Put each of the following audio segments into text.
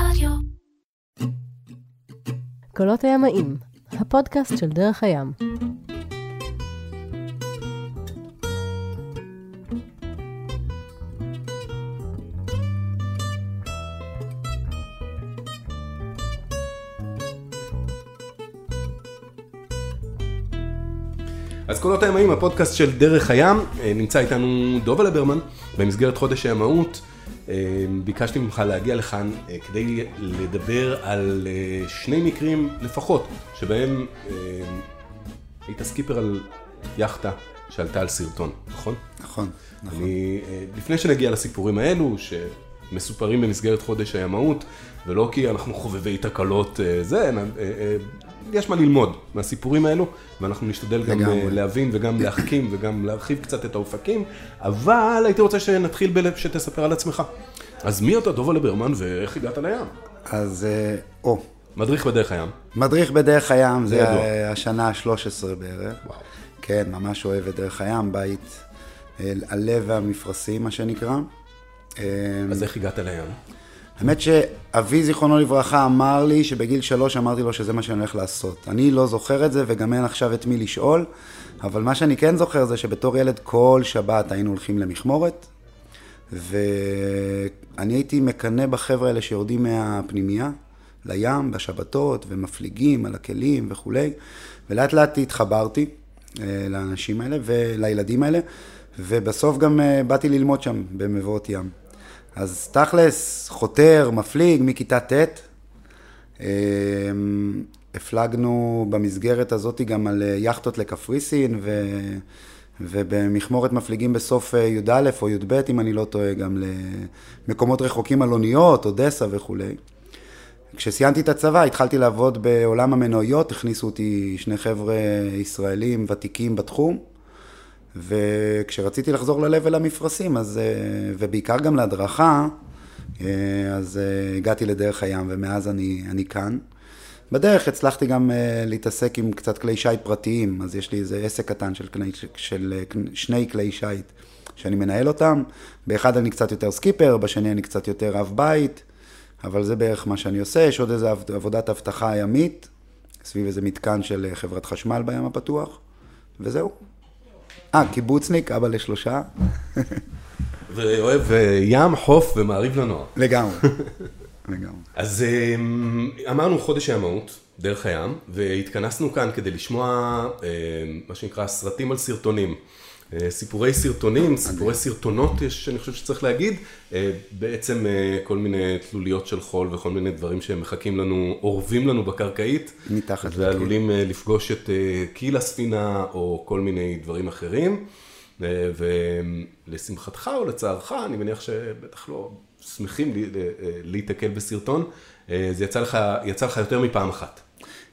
רדיו. קולות הימאים, הפודקאסט של דרך הים. אז קולות הימאים, הפודקאסט של דרך הים, אה, נמצא איתנו דובה לברמן במסגרת חודש הימאות. אה, ביקשתי ממך להגיע לכאן אה, כדי לדבר על אה, שני מקרים לפחות, שבהם אה, היית סקיפר על יאכטה שעלתה על סרטון, נכון? נכון, נכון. אני, אה, לפני שנגיע לסיפורים האלו, שמסופרים במסגרת חודש הימאות, ולא כי אנחנו חובבי תקלות, אה, זה, אה, אה, יש מה ללמוד מהסיפורים האלו, ואנחנו נשתדל גם. אה, להבין וגם להחכים וגם להרחיב קצת את האופקים, אבל הייתי רוצה שנתחיל בלב שתספר על עצמך. אז מי אתה דובה לברמן ואיך הגעת לים? אז, אה, או, מדריך בדרך הים. מדריך בדרך הים, זה השנה ה-13 בערך. וואו. כן, ממש אוהב את דרך הים, בית אה, הלב והמפרשים, מה שנקרא. אה, אז איך הגעת לים? האמת שאבי, זיכרונו לברכה, אמר לי שבגיל שלוש אמרתי לו שזה מה שאני הולך לעשות. אני לא זוכר את זה וגם אין עכשיו את מי לשאול, אבל מה שאני כן זוכר זה שבתור ילד כל שבת היינו הולכים למכמורת, ואני הייתי מקנא בחבר'ה האלה שיורדים מהפנימייה לים בשבתות ומפליגים על הכלים וכולי, ולאט לאט התחברתי אה, לאנשים האלה ולילדים האלה, ובסוף גם אה, באתי ללמוד שם במבואות ים. אז תכלס, חותר, מפליג, מכיתה ט', אה, הפלגנו במסגרת הזאת גם על אה, יכטות לקפריסין, ו... ובמכמורת מפליגים בסוף אה, י"א או י"ב, אם אני לא טועה, גם למקומות רחוקים על אוניות, אודסה וכולי. כשסיימתי את הצבא, התחלתי לעבוד בעולם המנועיות, הכניסו אותי שני חבר'ה ישראלים ותיקים בתחום, וכשרציתי לחזור ל-level המפרשים, אז, אה, ובעיקר גם להדרכה, אה, אז אה, הגעתי לדרך הים, ומאז אני, אני כאן. בדרך הצלחתי גם להתעסק עם קצת כלי שיט פרטיים, אז יש לי איזה עסק קטן של, כלי, של שני כלי שיט שאני מנהל אותם. באחד אני קצת יותר סקיפר, בשני אני קצת יותר אב בית, אבל זה בערך מה שאני עושה. יש עוד איזו עבוד- עבודת אבטחה ימית, סביב איזה מתקן של חברת חשמל בים הפתוח, וזהו. אה, קיבוצניק, אבא לשלושה. ואוהב אה, ים, חוף ומעריב לנוער. לגמרי. לגמרי. אז אמ, אמרנו חודש הימאות, דרך הים, והתכנסנו כאן כדי לשמוע אמ, מה שנקרא סרטים על סרטונים. אה, סיפורי סרטונים, סיפורי סרטונות, יש, אני חושב שצריך להגיד, אה, בעצם אה, כל מיני תלוליות של חול וכל מיני דברים שמחכים לנו, אורבים לנו בקרקעית, מתחת. ועלולים לפגוש את קיל הספינה או כל מיני דברים אחרים. ולשמחתך או לצערך, אני מניח שבטח לא שמחים להיתקל בסרטון, זה יצא לך, יצא לך יותר מפעם אחת.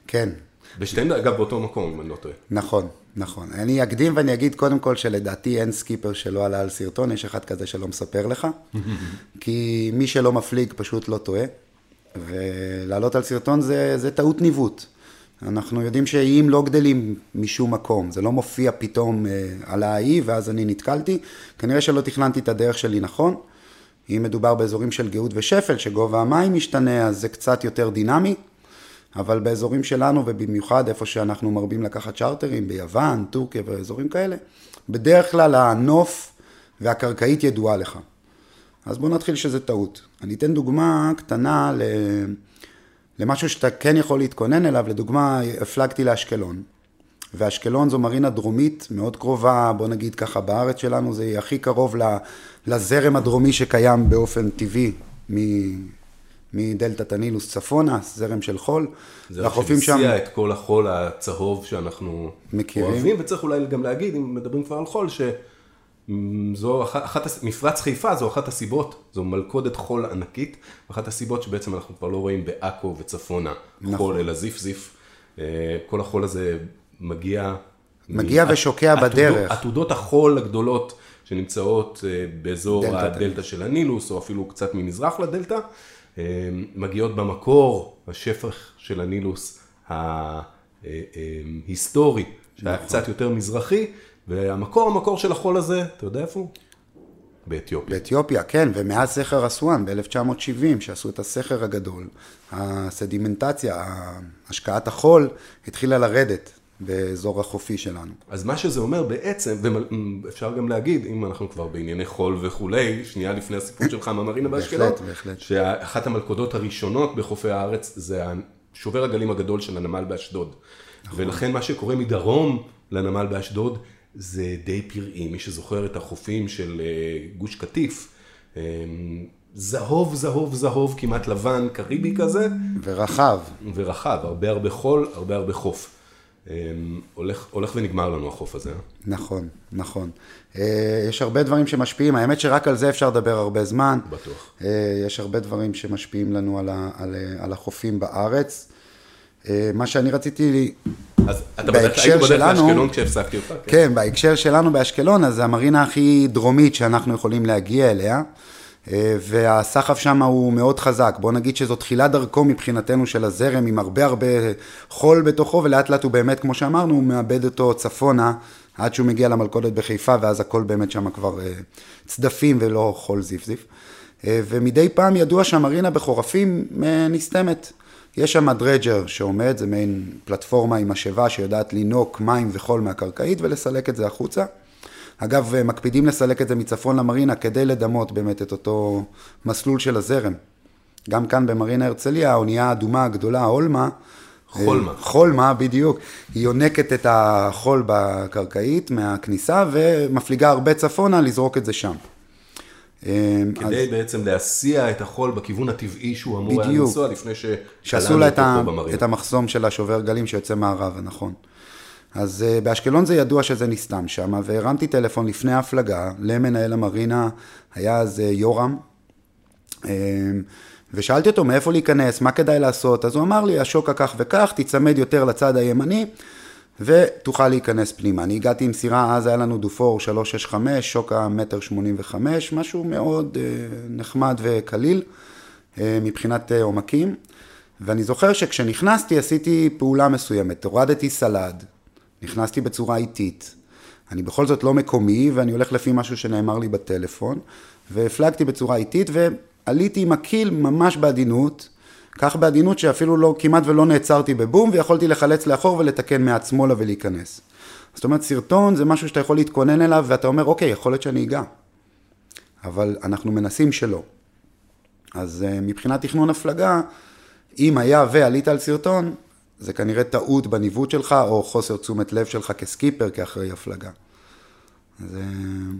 כן, ושתיהן אגב באותו מקום, אם אני לא טועה. נכון, נכון. אני אקדים ואני אגיד קודם כל שלדעתי אין סקיפר שלא עלה על סרטון, יש אחד כזה שלא מספר לך, כי מי שלא מפליג פשוט לא טועה, ולעלות על סרטון זה, זה טעות ניווט. אנחנו יודעים שאיים לא גדלים משום מקום, זה לא מופיע פתאום אה, על האי ואז אני נתקלתי, כנראה שלא תכננתי את הדרך שלי נכון. אם מדובר באזורים של גאות ושפל, שגובה המים משתנה, אז זה קצת יותר דינמי. אבל באזורים שלנו, ובמיוחד איפה שאנחנו מרבים לקחת צ'רטרים, ביוון, טורקיה ואזורים כאלה, בדרך כלל הנוף והקרקעית ידועה לך. אז בואו נתחיל שזה טעות. אני אתן דוגמה קטנה ל... למשהו שאתה כן יכול להתכונן אליו, לדוגמה, הפלגתי לאשקלון. ואשקלון זו מרינה דרומית מאוד קרובה, בוא נגיד ככה, בארץ שלנו זה הכי קרוב לזרם הדרומי שקיים באופן טבעי מדלתת הנילוס צפונה, זרם של חול. זה שם, שמסיע את כל החול הצהוב שאנחנו מכירים. אוהבים, וצריך אולי גם להגיד, אם מדברים כבר על חול, שזו אחת, אחת, מפרץ חיפה זו אחת הסיבות, זו מלכודת חול ענקית, אחת הסיבות שבעצם אנחנו כבר לא רואים בעכו וצפונה נכון. חול, אלא זיף זיף. אה, כל החול הזה מגיע... מגיע מ- ושוקע עתודות- בדרך. עתודות החול הגדולות שנמצאות אה, באזור הדלתא של הנילוס, או אפילו קצת ממזרח לדלתא, מגיעות במקור, השפך של הנילוס ההיסטורי, שהיה נכון. קצת יותר מזרחי, והמקור, המקור של החול הזה, אתה יודע איפה הוא? באתיופיה. באתיופיה, כן, ומאז סכר אסואן ב-1970, שעשו את הסכר הגדול, הסדימנטציה, השקעת החול, התחילה לרדת באזור החופי שלנו. אז מה שזה אומר בעצם, ואפשר גם להגיד, אם אנחנו כבר בענייני חול וכולי, שנייה לפני הסיפור שלך מהמרינה באשקלון, בהחלט, בהחלט. שאחת המלכודות הראשונות בחופי הארץ זה שובר הגלים הגדול של הנמל באשדוד. נכון. ולכן מה שקורה מדרום לנמל באשדוד, זה די פראי, מי שזוכר את החופים של אה, גוש קטיף, אה, זהוב, זהוב, זהוב, כמעט לבן, קריבי כזה. ורחב. ורחב, הרבה הרבה חול, הרבה הרבה חוף. אה, הולך, הולך ונגמר לנו החוף הזה. נכון, נכון. יש הרבה דברים שמשפיעים, האמת שרק על זה אפשר לדבר הרבה זמן. בטוח. יש הרבה דברים שמשפיעים לנו על, ה, על, על החופים בארץ. מה שאני רציתי אז אתה בדרך היית בדרך לאשקלון כשהפסקתי אותך. כן. כן, בהקשר שלנו באשקלון, אז המרינה הכי דרומית שאנחנו יכולים להגיע אליה, אה, והסחף שם הוא מאוד חזק. בוא נגיד שזו תחילת דרכו מבחינתנו של הזרם, עם הרבה הרבה חול בתוכו, ולאט לאט הוא באמת, כמו שאמרנו, הוא מאבד אותו צפונה, עד שהוא מגיע למלכודת בחיפה, ואז הכל באמת שם כבר אה, צדפים ולא חול זיף זיף. אה, ומדי פעם ידוע שהמרינה בחורפים נסתמת. יש שם דרג'ר שעומד, זה מעין פלטפורמה עם משאבה שיודעת לינוק מים וחול מהקרקעית ולסלק את זה החוצה. אגב, מקפידים לסלק את זה מצפון למרינה כדי לדמות באמת את אותו מסלול של הזרם. גם כאן במרינה הרצליה, האונייה האדומה הגדולה, הולמה, חולמה. אה, חולמה, בדיוק. היא יונקת את החול בקרקעית מהכניסה ומפליגה הרבה צפונה לזרוק את זה שם. אמ, כדי אז... בעצם להסיע את החול בכיוון הטבעי שהוא אמור היה לנסוע לפני ש... שעשו לה את, ה... את המחסום של השובר גלים שיוצא מערבה, נכון. אז uh, באשקלון זה ידוע שזה נסתם שם, והרמתי טלפון לפני ההפלגה למנהל המרינה, היה אז uh, יורם, uh, ושאלתי אותו מאיפה להיכנס, מה כדאי לעשות, אז הוא אמר לי, השוקה כך וכך, תיצמד יותר לצד הימני, ותוכל להיכנס פנימה. אני הגעתי עם סירה, אז היה לנו דופור 365, שוקה מטר 85, משהו מאוד uh, נחמד וקליל uh, מבחינת uh, עומקים. ואני זוכר שכשנכנסתי עשיתי פעולה מסוימת, הורדתי סלד, נכנסתי בצורה איטית. אני בכל זאת לא מקומי ואני הולך לפי משהו שנאמר לי בטלפון, והפלגתי בצורה איטית ועליתי עם הקיל ממש בעדינות. כך בעדינות שאפילו לא, כמעט ולא נעצרתי בבום, ויכולתי לחלץ לאחור ולתקן מעט שמאלה ולהיכנס. זאת אומרת, סרטון זה משהו שאתה יכול להתכונן אליו, ואתה אומר, אוקיי, יכול להיות שאני אגע. אבל אנחנו מנסים שלא. אז uh, מבחינת תכנון הפלגה, אם היה ועלית על סרטון, זה כנראה טעות בניווט שלך, או חוסר תשומת לב שלך כסקיפר, כאחראי הפלגה. זה...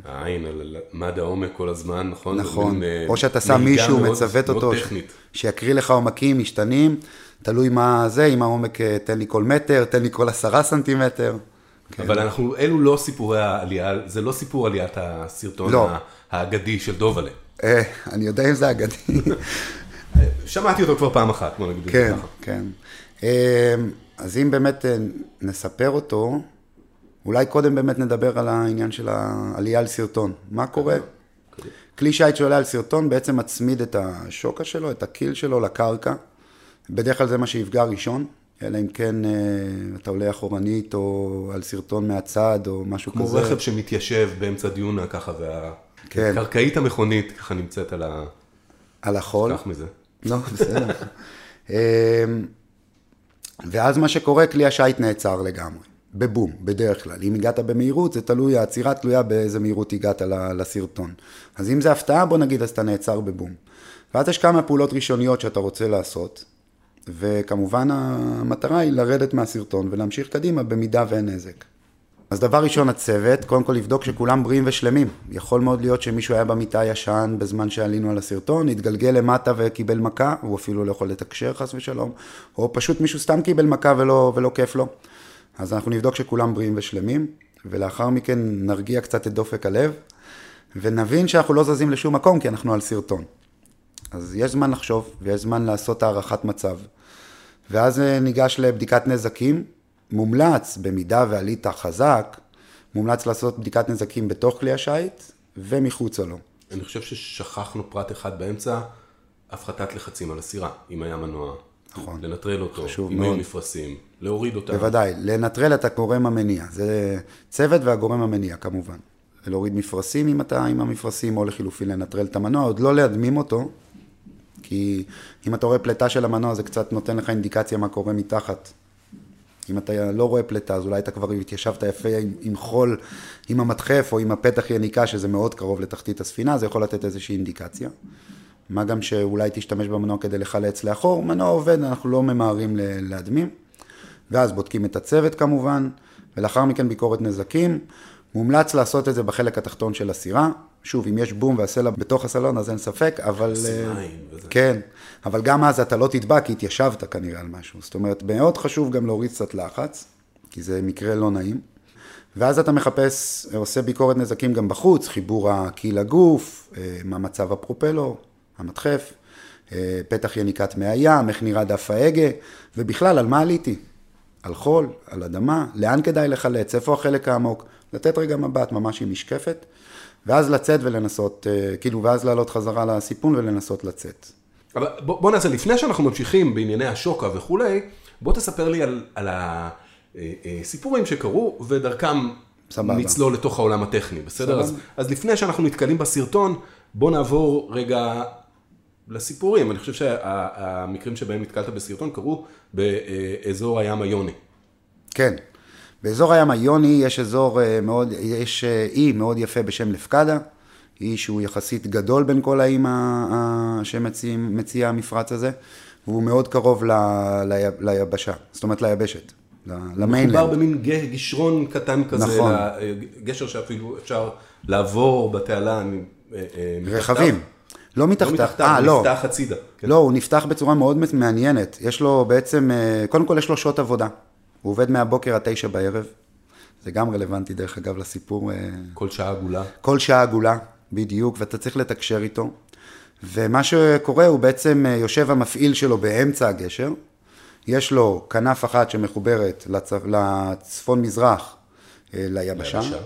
העין על מד העומק כל הזמן, נכון? נכון, אה, או שאתה שם מישהו, מצוות אותו, שיקריא לך עומקים משתנים, תלוי מה זה, אם העומק אה, תן לי כל מטר, תן לי כל עשרה סנטימטר. כן. אבל אנחנו, אלו לא סיפורי העלייה, זה לא סיפור עליית הסרטון לא. האגדי של דובלה. אה, אני יודע אם זה אגדי. שמעתי אותו כבר פעם אחת, בוא נגיד את זה ככה. כן, כן. אז אם באמת נספר אותו, אולי קודם באמת נדבר על העניין של העלייה על סרטון. מה קורה? כלי שיט שעולה על סרטון בעצם מצמיד את השוקה שלו, את הקיל שלו לקרקע. בדרך כלל זה מה שיפגע ראשון, אלא אם כן אה, אתה עולה אחורנית או על סרטון מהצד או משהו כמו כזה. כמו רכב שמתיישב באמצע דיונה ככה, והקרקעית כן. המכונית ככה נמצאת על ה... על החול. קח מזה. לא, בסדר. ואז מה שקורה, כלי השיט נעצר לגמרי. בבום, בדרך כלל. אם הגעת במהירות, זה תלוי, העצירה תלויה באיזה מהירות הגעת לסרטון. אז אם זה הפתעה, בוא נגיד, אז אתה נעצר בבום. ואז יש כמה פעולות ראשוניות שאתה רוצה לעשות, וכמובן המטרה היא לרדת מהסרטון ולהמשיך קדימה במידה ואין נזק. אז דבר ראשון, הצוות, קודם כל לבדוק שכולם בריאים ושלמים. יכול מאוד להיות שמישהו היה במיטה ישן בזמן שעלינו על הסרטון, התגלגל למטה וקיבל מכה, הוא אפילו לא יכול לתקשר חס ושלום, או פשוט מישהו סתם קיבל מכה ולא, ולא כיף לו. אז אנחנו נבדוק שכולם בריאים ושלמים, ולאחר מכן נרגיע קצת את דופק הלב, ונבין שאנחנו לא זזים לשום מקום כי אנחנו על סרטון. אז יש זמן לחשוב, ויש זמן לעשות הערכת מצב. ואז אה, ניגש לבדיקת נזקים. מומלץ, במידה ועלית חזק, מומלץ לעשות בדיקת נזקים בתוך כלי השיט ומחוצה לו. אני חושב ששכחנו פרט אחד באמצע, הפחתת לחצים על הסירה, אם היה מנוע. נכון. לנטרל אותו, אם היו מפרשים, להוריד אותם. בוודאי, לנטרל את הגורם המניע. זה צוות והגורם המניע כמובן. להוריד מפרשים אם אתה עם המפרשים, או לחילופין לנטרל את המנוע, עוד לא להדמים אותו, כי אם אתה רואה פליטה של המנוע זה קצת נותן לך אינדיקציה מה קורה מתחת. אם אתה לא רואה פליטה, אז אולי אתה כבר התיישבת יפה עם, עם חול, עם המדחף או עם הפתח יניקה, שזה מאוד קרוב לתחתית הספינה, זה יכול לתת איזושהי אינדיקציה. מה גם שאולי תשתמש במנוע כדי לחלץ לאחור, מנוע עובד, אנחנו לא ממהרים להדמים. ואז בודקים את הצוות כמובן, ולאחר מכן ביקורת נזקים. מומלץ לעשות את זה בחלק התחתון של הסירה. שוב, אם יש בום והסלע בתוך הסלון, אז אין ספק, אבל... סימיים וזה. כן, אבל גם אז אתה לא תטבע, כי התיישבת כנראה על משהו. זאת אומרת, מאוד חשוב גם להוריד קצת לחץ, כי זה מקרה לא נעים. ואז אתה מחפש, עושה ביקורת נזקים גם בחוץ, חיבור הקי לגוף, אה, מה מצב הפרופלור, המדחף, אה, פתח יניקת מי הים, איך נראה דף ההגה, ובכלל, על מה עליתי? על חול, על אדמה, לאן כדאי לחלץ, איפה החלק העמוק, לתת רגע מבט ממש עם משקפת, ואז לצאת ולנסות, אה, כאילו, ואז לעלות חזרה לסיפון ולנסות לצאת. אבל בוא, בוא נעשה, לפני שאנחנו ממשיכים בענייני השוקה וכולי, בוא תספר לי על, על הסיפורים שקרו, ודרכם סבבה. נצלול לתוך העולם הטכני, בסדר? אז. אז לפני שאנחנו נתקלים בסרטון, בוא נעבור רגע לסיפורים. אני חושב שהמקרים שבהם נתקלת בסרטון קרו באזור הים היוני. כן. באזור הים היוני יש אזור אה, מאוד, יש אה, אי מאוד יפה בשם לפקדה, אי שהוא יחסית גדול בין כל האיים שמציע המפרץ הזה, והוא מאוד קרוב ל, ל, ליבשה, זאת אומרת ליבשת, ל- מדובר למיינלנד. במין ג- גישרון קטן כזה, נכון. ל- גשר שאפילו אפשר לעבור בתעלה. אה, אה, מתחתיו. רכבים. לא לא מתחתיו, מתחתיו, אה, הוא לא. נפתח הצידה. כן. לא, הוא נפתח בצורה מאוד מעניינת. יש לו בעצם, אה, קודם כל יש לו שעות עבודה. הוא עובד מהבוקר עד תשע בערב. זה גם רלוונטי, דרך אגב, לסיפור. אה, כל שעה עגולה. כל שעה עגולה, בדיוק, ואתה צריך לתקשר איתו. ומה שקורה, הוא בעצם אה, יושב המפעיל שלו באמצע הגשר. יש לו כנף אחת שמחוברת לצ... לצפון-מזרח, אה, ליבשה, ליבשה.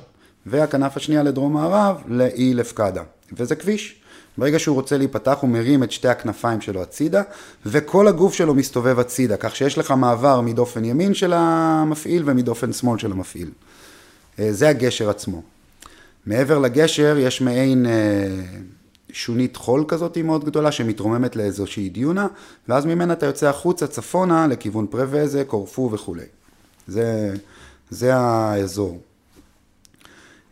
והכנף השנייה לדרום-מערב, לאי לפקדה. וזה כביש. ברגע שהוא רוצה להיפתח, הוא מרים את שתי הכנפיים שלו הצידה, וכל הגוף שלו מסתובב הצידה, כך שיש לך מעבר מדופן ימין של המפעיל ומדופן שמאל של המפעיל. אה, זה הגשר עצמו. מעבר לגשר יש מעין אה, שונית חול כזאת מאוד גדולה שמתרוממת לאיזושהי דיונה, ואז ממנה אתה יוצא החוצה צפונה לכיוון פרווזה, קורפו וכולי. זה, זה האזור.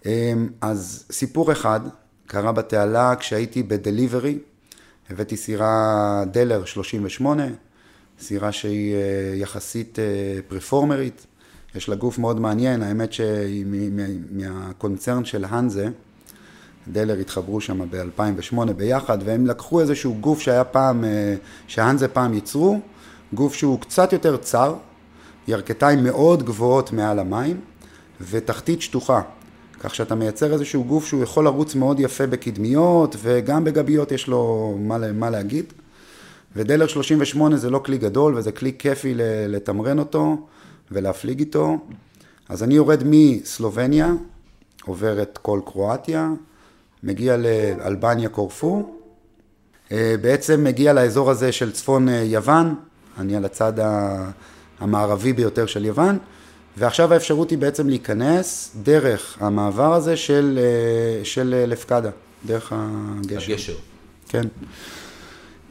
אה, אז סיפור אחד קרה בתעלה כשהייתי בדליברי, הבאתי סירה דלר 38, סירה שהיא אה, יחסית אה, פרפורמרית, יש לה גוף מאוד מעניין, האמת שהיא מהקונצרן של האנזה, דלר התחברו שם ב-2008 ביחד, והם לקחו איזשהו גוף שהיה פעם, אה, שהאנזה פעם ייצרו, גוף שהוא קצת יותר צר, ירכתיים מאוד גבוהות מעל המים, ותחתית שטוחה. כך שאתה מייצר איזשהו גוף שהוא יכול לרוץ מאוד יפה בקדמיות, וגם בגביות יש לו מה, מה להגיד. ודלר 38 זה לא כלי גדול, וזה כלי כיפי לתמרן אותו ולהפליג איתו. אז אני יורד מסלובניה, עובר את כל קרואטיה, מגיע לאלבניה קורפו, אה, בעצם מגיע לאזור הזה של צפון אה, יוון, אני על הצד המערבי ביותר של יוון, ועכשיו האפשרות היא בעצם להיכנס דרך המעבר הזה של, אה, של אה, לפקדה, דרך הגשר. הגשר. כן.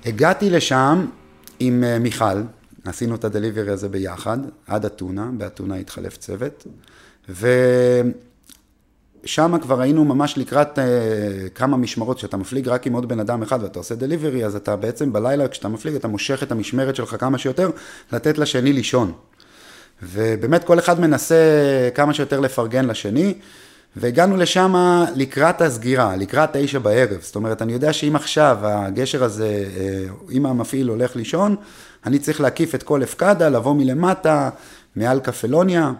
הגעתי לשם עם אה, מיכל, עשינו את הדליברי הזה ביחד, עד אתונה, באתונה התחלף צוות, ושם כבר היינו ממש לקראת כמה משמרות, כשאתה מפליג רק עם עוד בן אדם אחד ואתה עושה דליברי, אז אתה בעצם בלילה, כשאתה מפליג, אתה מושך את המשמרת שלך כמה שיותר, לתת לשני לישון. ובאמת כל אחד מנסה כמה שיותר לפרגן לשני, והגענו לשם לקראת הסגירה, לקראת תשע בערב. זאת אומרת, אני יודע שאם עכשיו הגשר הזה, אה, אם המפעיל הולך לישון, אני צריך להקיף את כל הפקדה, לבוא מלמטה, מעל קפלוניה,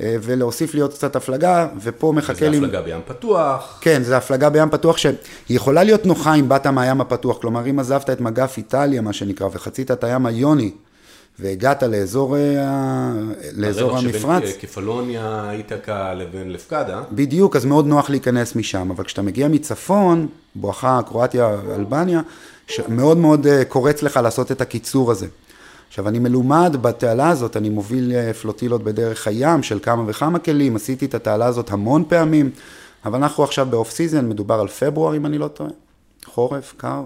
אה, ולהוסיף לי עוד קצת הפלגה, ופה מחכה זה לי... הפלגה בים פתוח. כן, זו הפלגה בים פתוח שהיא יכולה להיות נוחה אם באת מהים הפתוח, כלומר אם עזבת את מגף איטליה, מה שנקרא, וחצית את הים היוני, והגעת לאזור, אה, לאזור המפרץ, שבין קפלוניה, איתקה לבין לפקדה. בדיוק, אז מאוד נוח להיכנס משם, אבל כשאתה מגיע מצפון, בואכה קרואטיה, אלבניה, מאוד מאוד אה, קורץ לך לעשות את הקיצור הזה. עכשיו, אני מלומד בתעלה הזאת, אני מוביל אה, פלוטילות בדרך הים של כמה וכמה כלים, עשיתי את התעלה הזאת המון פעמים, אבל אנחנו עכשיו ב off season, מדובר על פברואר אם אני לא טועה, חורף, קר.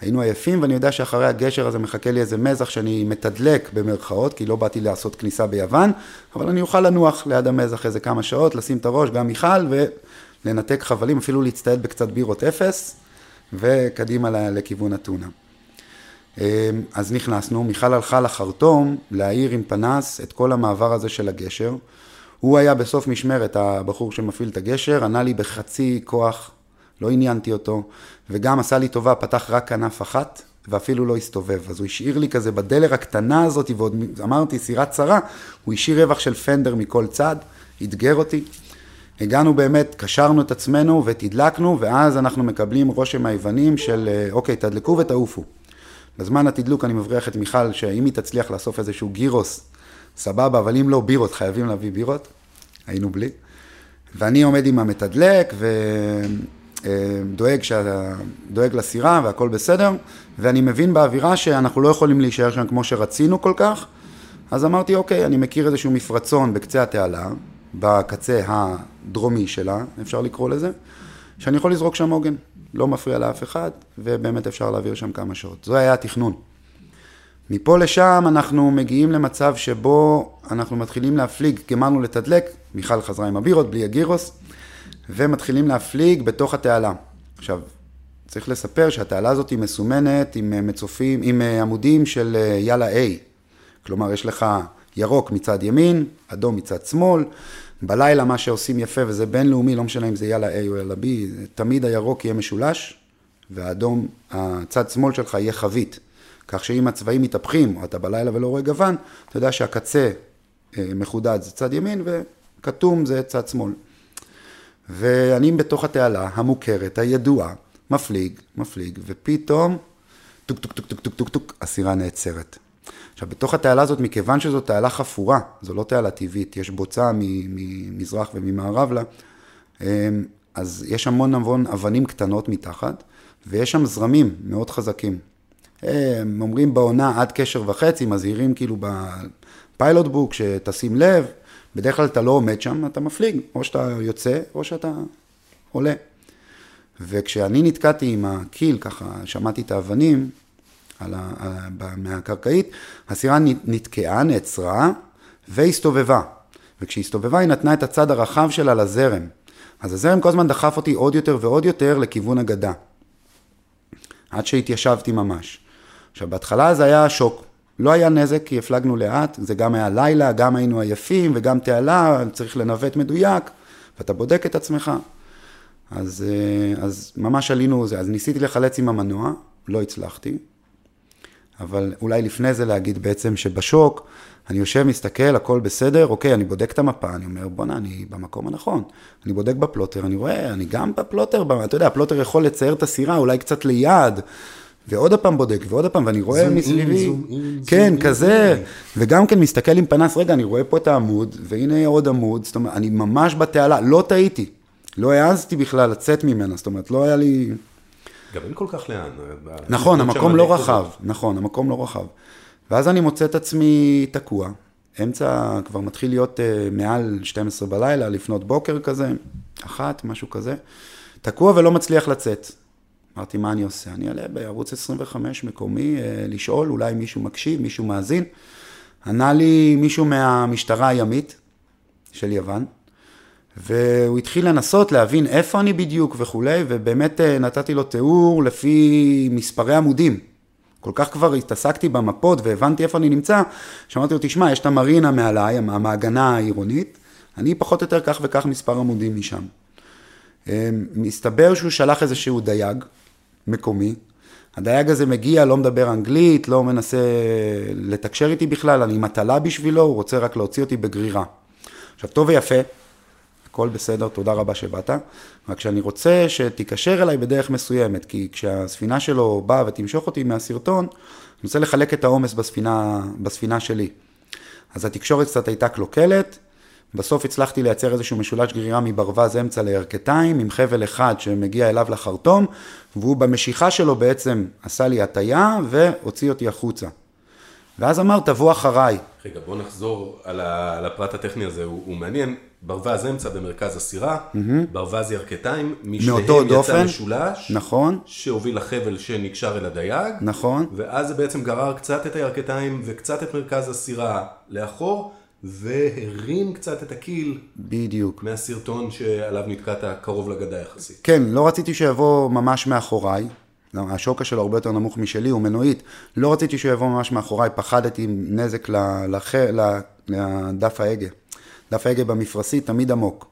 היינו עייפים, ואני יודע שאחרי הגשר הזה מחכה לי איזה מזח שאני מתדלק במרכאות, כי לא באתי לעשות כניסה ביוון, אבל אני אוכל לנוח ליד המזח איזה כמה שעות, לשים את הראש, גם מיכל, ולנתק חבלים, אפילו להצטייד בקצת בירות אפס, וקדימה לכיוון אתונה. אמ, אז נכנסנו, מיכל הלכה לחרטום להאיר עם פנס את כל המעבר הזה של הגשר. הוא היה בסוף משמרת, הבחור שמפעיל את הגשר, ענה לי בחצי כוח, לא עניינתי אותו, וגם עשה לי טובה, פתח רק כנף אחת, ואפילו לא הסתובב. אז הוא השאיר לי כזה בדלר הקטנה הזאת, ועוד אמרתי, סירה צרה, הוא השאיר רווח של פנדר מכל צד, אתגר אותי. הגענו באמת, קשרנו את עצמנו ותדלקנו, ואז אנחנו מקבלים רושם היוונים של, אה, אוקיי, תדלקו ותעופו. בזמן התדלוק אני מבריח את מיכל, שאם היא תצליח לאסוף איזשהו גירוס, סבבה, אבל אם לא בירות, חייבים להביא בירות. היינו בלי. ואני עומד עם המתדלק, ודואג שה... דואג לסירה והכל בסדר, ואני מבין באווירה שאנחנו לא יכולים להישאר שם כמו שרצינו כל כך, אז אמרתי, אוקיי, אני מכיר איזשהו מפרצון בקצה התעלה, בקצה הדרומי שלה, אפשר לקרוא לזה, שאני יכול לזרוק שם עוגן. לא מפריע לאף אחד, ובאמת אפשר להעביר שם כמה שעות. זה היה התכנון. מפה לשם אנחנו מגיעים למצב שבו אנחנו מתחילים להפליג, גמרנו לתדלק, מיכל חזרה עם הבירות, בלי הגירוס, ומתחילים להפליג בתוך התעלה. עכשיו, צריך לספר שהתעלה הזאת היא מסומנת עם מצופים, עם עמודים של יאללה A. כלומר, יש לך ירוק מצד ימין, אדום מצד שמאל, בלילה מה שעושים יפה, וזה בינלאומי, לא משנה אם זה יאללה A או יאללה B, תמיד הירוק יהיה משולש, והאדום, הצד שמאל שלך יהיה חבית. כך שאם הצבעים מתהפכים, או אתה בלילה ולא רואה גוון, אתה יודע שהקצה אה, מחודד זה צד ימין, וקטום זה צד שמאל. ואני בתוך התעלה המוכרת, הידועה, מפליג, מפליג, ופתאום, טוק טוק טוק טוק טוק טוק טוק, הסירה נעצרת. עכשיו, בתוך התעלה הזאת, מכיוון שזו תעלה חפורה, זו לא תעלה טבעית, יש בוצה ממזרח וממערב לה, אמ, אז יש המון המון אבנים קטנות מתחת, ויש שם זרמים מאוד חזקים. הם אומרים בעונה עד קשר וחצי, מזהירים כאילו בפיילוט בוק, שתשים לב, בדרך כלל אתה לא עומד שם, אתה מפליג, או שאתה יוצא, או שאתה עולה. וכשאני נתקעתי עם הקיל, ככה שמעתי את האבנים, על ה, מהקרקעית, הסירה נתקעה, נעצרה והסתובבה. וכשהסתובבה היא נתנה את הצד הרחב שלה לזרם. אז הזרם כל הזמן דחף אותי עוד יותר ועוד יותר לכיוון הגדה. עד שהתיישבתי ממש. עכשיו, בהתחלה זה היה שוק. לא היה נזק כי הפלגנו לאט, זה גם היה לילה, גם היינו עייפים וגם תעלה, צריך לנווט מדויק, ואתה בודק את עצמך. אז, אה, אז ממש עלינו, אז ניסיתי לחלץ עם המנוע, לא הצלחתי. אבל אולי לפני זה להגיד בעצם שבשוק, אני יושב, מסתכל, הכל בסדר, אוקיי, אני בודק את המפה, אני אומר, בואנה, אני במקום הנכון. אני בודק ב plotter, אני רואה, אני גם ב plotter, אתה יודע, ה plotter יכול לצייר את הסירה אולי קצת ליד, ועוד פעם בודק, ועוד פעם, ואני רואה מסביבי, כן, זום כזה, אין. וגם כן מסתכל עם פנס, רגע, אני רואה פה את העמוד, והנה עוד עמוד, זאת אומרת, אני ממש בתעלה, לא טעיתי, לא העזתי בכלל לצאת ממנה, זאת אומרת, לא היה לי... גם אין כל כך לאן. נכון, המקום לא רחב, נכון, המקום לא רחב. ואז אני מוצא את עצמי תקוע, אמצע כבר מתחיל להיות uh, מעל 12 בלילה, לפנות בוקר כזה, אחת, משהו כזה, תקוע ולא מצליח לצאת. אמרתי, מה אני עושה? אני אעלה בערוץ 25 מקומי uh, לשאול, אולי מישהו מקשיב, מישהו מאזין. ענה לי מישהו מהמשטרה הימית של יוון, והוא התחיל לנסות להבין איפה אני בדיוק וכולי, ובאמת אה, נתתי לו תיאור לפי מספרי עמודים. כל כך כבר התעסקתי במפות והבנתי איפה אני נמצא, שאמרתי לו, תשמע, יש את המרינה מעליי, המעגנה העירונית, אני פחות או יותר כך וכך מספר עמודים משם. אה, מסתבר שהוא שלח איזשהו דייג מקומי, הדייג הזה מגיע, לא מדבר אנגלית, לא מנסה לתקשר איתי בכלל, אני מטלה בשבילו, הוא רוצה רק להוציא אותי בגרירה. עכשיו, טוב ויפה, הכל בסדר, תודה רבה שבאת, רק שאני רוצה שתיקשר אליי בדרך מסוימת, כי כשהספינה שלו באה ותמשוך אותי מהסרטון, אני רוצה לחלק את העומס בספינה, בספינה שלי. אז התקשורת קצת הייתה קלוקלת, בסוף הצלחתי לייצר איזשהו משולש גרירה מברווז אמצע לירכתיים, עם חבל אחד שמגיע אליו לחרטום, והוא במשיכה שלו בעצם עשה לי הטיה והוציא אותי החוצה. ואז אמר, תבוא אחריי. רגע, בוא נחזור על, הפרט הטכני הזה, הוא, הוא מעניין. ברווז אמצע במרכז הסירה, ברווז ירכתיים, משניהם יצא. משולש, נכון, שהוביל לחבל שנקשר אל הדייג, נכון. ואז זה בעצם גרר קצת את הירכתיים וקצת את מרכז הסירה לאחור, והרים קצת את הקיל בדיוק. מהסרטון שעליו נתקעת קרוב לגדה יחסית. כן, לא רציתי שיבוא ממש מאחוריי. לא, השוקה שלו הרבה יותר נמוך משלי, הוא מנועית. לא רציתי שהוא יבוא ממש מאחוריי, פחדתי עם נזק לח... לדף ההגה. דף ההגה במפרשי תמיד עמוק,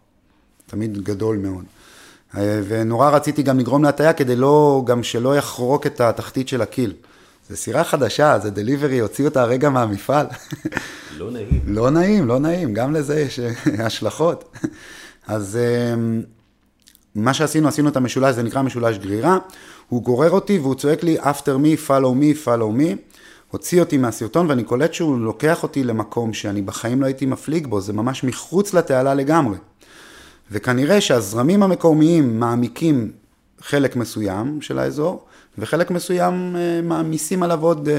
תמיד גדול מאוד. אה, ונורא רציתי גם לגרום להטיה כדי לא, גם שלא יחרוק את התחתית של הקיל. זו סירה חדשה, זה דליברי, הוציאו אותה הרגע מהמפעל. לא נעים. לא נעים, לא נעים, גם לזה יש השלכות. אז אה, מה שעשינו, עשינו את המשולש, זה נקרא משולש גרירה, הוא גורר אותי והוא צועק לי after me, follow me, follow me, הוציא אותי מהסרטון ואני קולט שהוא לוקח אותי למקום שאני בחיים לא הייתי מפליג בו, זה ממש מחוץ לתעלה לגמרי. וכנראה שהזרמים המקומיים מעמיקים חלק מסוים של האזור, וחלק מסוים אה, מעמיסים עליו עוד אה,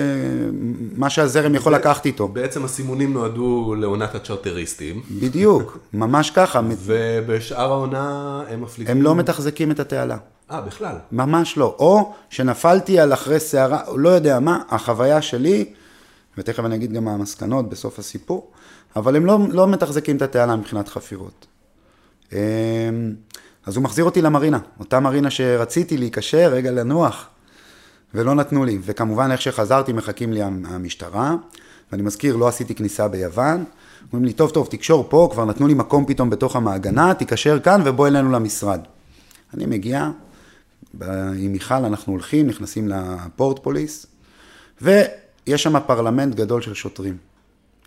מה שהזרם יכול לקחת איתו. בעצם הסימונים נועדו לעונת הצ'רטריסטים, בדיוק, ממש ככה, ובשאר העונה הם מפליגים. הם לא מתחזקים את התעלה, אה, בכלל. ממש לא. או שנפלתי על אחרי סערה, לא יודע מה, החוויה שלי, ותכף אני אגיד גם מה המסקנות בסוף הסיפור, אבל הם לא, לא מתחזקים את התעלה מבחינת חפירות. אמ, אז הוא מחזיר אותי למרינה, אותה מרינה שרציתי להיקשר, רגע לנוח, ולא נתנו לי. וכמובן, איך שחזרתי, מחכים לי המשטרה, ואני מזכיר, לא עשיתי כניסה ביוון. אומרים לי, טוב, טוב, תקשור פה, כבר נתנו לי מקום פתאום בתוך המעגנה, תיקשר כאן ובוא אלינו למשרד. אני מגיע, עם מיכל אנחנו הולכים, נכנסים לפורט פוליס, ויש שם פרלמנט גדול של שוטרים.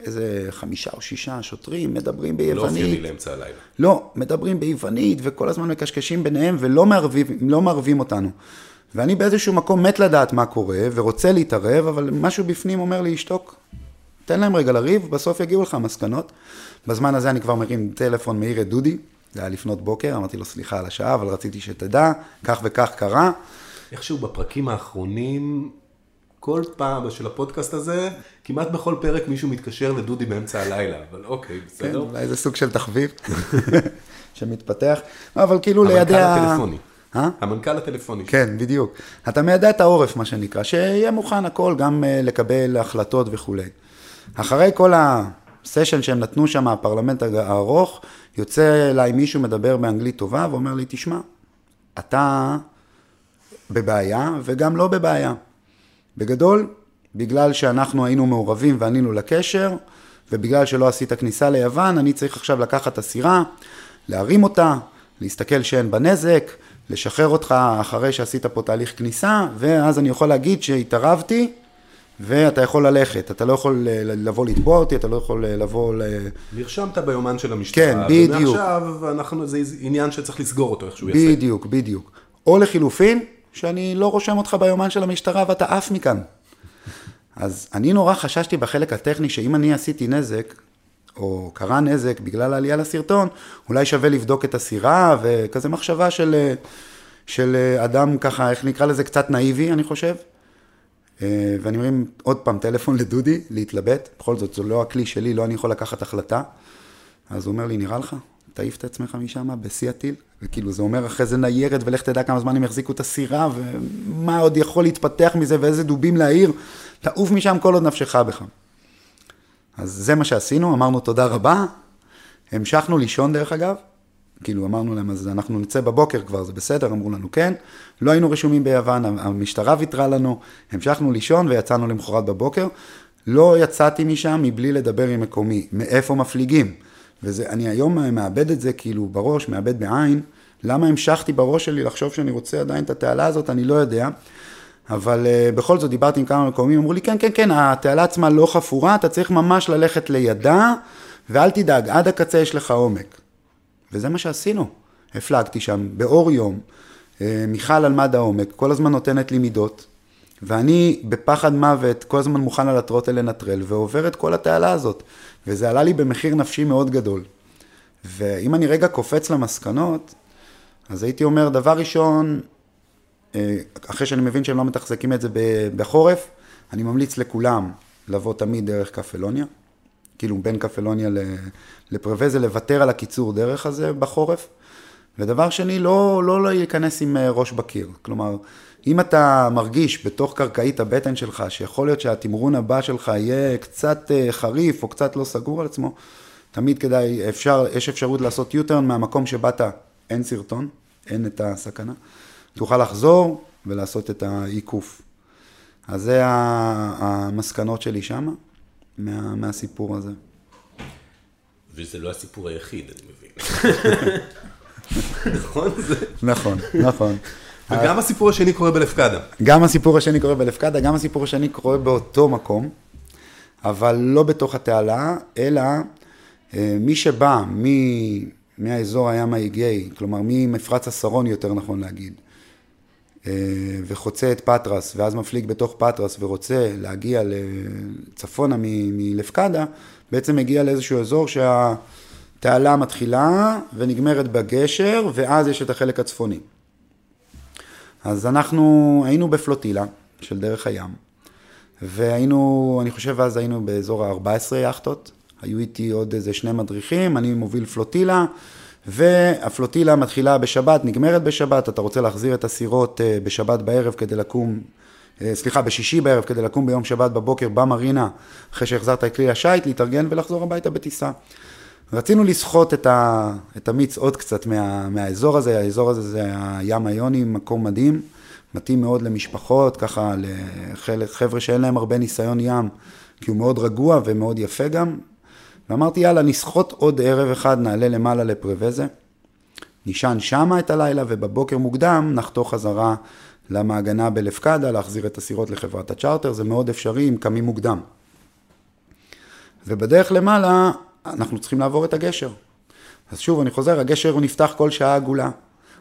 איזה חמישה או שישה שוטרים, מדברים לא אופייני ביוונית. לאמצע הלילה. לא, מדברים ביוונית וכל הזמן מקשקשים ביניהם ולא מערבים, לא מערבים אותנו. ואני באיזשהו מקום מת לדעת מה קורה ורוצה להתערב, אבל משהו בפנים אומר לי, שתוק, תן להם רגע לריב, בסוף יגיעו לך המסקנות. בזמן הזה אני כבר מרים טלפון, מעיר את דודי, זה היה לפנות בוקר, אמרתי לו סליחה על השעה, אבל רציתי שתדע, כך וכך קרה. איכשהו בפרקים האחרונים, כל פעם של הפודקאסט הזה, כמעט בכל פרק מישהו מתקשר לדודי באמצע הלילה, אבל אוקיי, כן, בסדר. אולי זה סוג של תחביב שמתפתח, אבל כאילו המנכ"ל לידי ה... הטלפוני. אה? המנכ"ל הטלפוני. כן, בדיוק. אתה מיידע את העורף, מה שנקרא, שיהיה מוכן הכל, גם אה, לקבל החלטות וכולי. אחרי כל הסשן שהם נתנו שם, הפרלמנט הארוך, יוצא אליי מישהו מדבר באנגלית טובה ואומר לי, תשמע, אתה בבעיה וגם לא בבעיה. בגדול, בגלל שאנחנו היינו מעורבים וענינו לקשר, ובגלל שלא עשית כניסה ליוון, אני צריך עכשיו לקחת את הסירה, להרים אותה, להסתכל שאין בה נזק, לשחרר אותך אחרי שעשית פה תהליך כניסה, ואז אני יכול להגיד שהתערבתי, ואתה יכול ללכת. אתה לא יכול אה, לבוא לתבוע אותי, אתה לא יכול אה, לבוא ל... נרשמת ביומן של המשטרה. כן, בדיוק. ומעכשיו אנחנו, זה עניין שצריך לסגור אותו איכשהו יפה. בדיוק, בדיוק. או לחילופין, שאני לא רושם אותך ביומן של המשטרה ואתה עף מכאן. אז אני נורא חששתי בחלק הטכני שאם אני עשיתי נזק, או קרה נזק בגלל העלייה לסרטון, אולי שווה לבדוק את הסירה, וכזה מחשבה של, של אדם ככה, איך נקרא לזה, קצת נאיבי, אני חושב. אה, ואני מרים עוד פעם טלפון לדודי, להתלבט, בכל זאת, זה לא הכלי שלי, לא אני יכול לקחת החלטה. אז הוא אומר לי, נראה לך? תעיף את עצמך משם בשיא הטיל. וכאילו, זה אומר אחרי זה ניירת, ולך תדע כמה זמן הם יחזיקו את הסירה, ומה עוד יכול להתפתח מזה, ואיזה דובים להעיר. תעוף משם כל עוד נפשך בך. אז זה מה שעשינו, אמרנו תודה רבה. המשכנו לישון דרך אגב, כאילו אמרנו להם, אז אנחנו נצא בבוקר כבר, זה בסדר? אמרו לנו כן. לא היינו רשומים ביוון, המשטרה ויתרה לנו, המשכנו לישון ויצאנו למחרת בבוקר. לא יצאתי משם מבלי לדבר עם מקומי, מאיפה מפליגים. ואני היום מאבד את זה כאילו בראש, מאבד בעין. למה המשכתי בראש שלי לחשוב שאני רוצה עדיין את התעלה הזאת, אני לא יודע. אבל uh, בכל זאת דיברתי עם כמה מקומים, אמרו לי, כן, כן, כן, התעלה עצמה לא חפורה, אתה צריך ממש ללכת לידה, ואל תדאג, עד הקצה יש לך עומק. וזה מה שעשינו. הפלגתי שם באור יום, uh, מיכל על מד העומק, כל הזמן נותנת לי מידות, ואני בפחד מוות, כל הזמן מוכן על הטרוטל לנטרל, ועובר את כל התעלה הזאת. וזה עלה לי במחיר נפשי מאוד גדול. ואם אני רגע קופץ למסקנות, אז הייתי אומר, דבר ראשון, אחרי שאני מבין שהם לא מתחזקים את זה בחורף, אני ממליץ לכולם לבוא תמיד דרך קפלוניה, כאילו בין קפלוניה לפרווזה, לוותר על הקיצור דרך הזה בחורף. ודבר שני, לא, לא להיכנס עם אה, ראש בקיר. כלומר, אם אתה מרגיש בתוך קרקעית הבטן שלך, שיכול להיות שהתמרון הבא שלך יהיה קצת אה, חריף או קצת לא סגור על עצמו, תמיד כדאי, אפשר, יש אפשרות לעשות U-turn מהמקום שבאת, אין סרטון, אין את הסכנה. תוכל לחזור ולעשות את העיקוף. אז זה המסקנות שלי שמה, מה, מהסיפור הזה. וזה לא הסיפור היחיד, אני מבין. נכון? נכון, נכון. וגם הסיפור השני קורה בלפקדה. גם הסיפור השני קורה בלפקדה, גם הסיפור השני קורה באותו מקום, אבל לא בתוך התעלה, אלא אה, מי שבא מ... מהאזור הים האיגאי, כלומר ממפרץ השרון יותר נכון להגיד, וחוצה את פטרס, ואז מפליג בתוך פטרס ורוצה להגיע צפונה מלפקדה, בעצם מגיע לאיזשהו אזור שהתעלה מתחילה ונגמרת בגשר, ואז יש את החלק הצפוני. אז אנחנו היינו בפלוטילה של דרך הים, והיינו, אני חושב אז היינו באזור ה-14 יאכטות, היו איתי עוד איזה שני מדריכים, אני מוביל פלוטילה, והפלוטילה מתחילה בשבת, נגמרת בשבת, אתה רוצה להחזיר את הסירות אה, בשבת בערב כדי לקום, אה, סליחה, בשישי בערב כדי לקום ביום שבת בבוקר במרינה, אחרי שהחזרת את כלי השיט, להתארגן ולחזור הביתה בטיסה. רצינו לסחוט את, ה, את המיץ עוד קצת מה, מהאזור הזה, האזור הזה זה הים היוני, מקום מדהים, מתאים מאוד למשפחות, ככה לחבר'ה שאין להם הרבה ניסיון ים, כי הוא מאוד רגוע ומאוד יפה גם, ואמרתי, יאללה, נסחוט עוד ערב אחד, נעלה למעלה לפרווזה, נישן שמה את הלילה, ובבוקר מוקדם נחתוך חזרה למעגנה בלפקדה, להחזיר את הסירות לחברת הצ'רטר, זה מאוד אפשרי אם קמים מוקדם. ובדרך למעלה, אנחנו צריכים לעבור את הגשר. אז שוב, אני חוזר, הגשר נפתח כל שעה עגולה.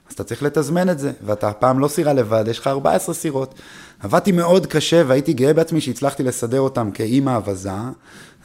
אז אתה צריך לתזמן את זה, ואתה הפעם לא סירה לבד, יש לך 14 סירות. עבדתי מאוד קשה והייתי גאה בעצמי שהצלחתי לסדר אותם כאימא אווזה.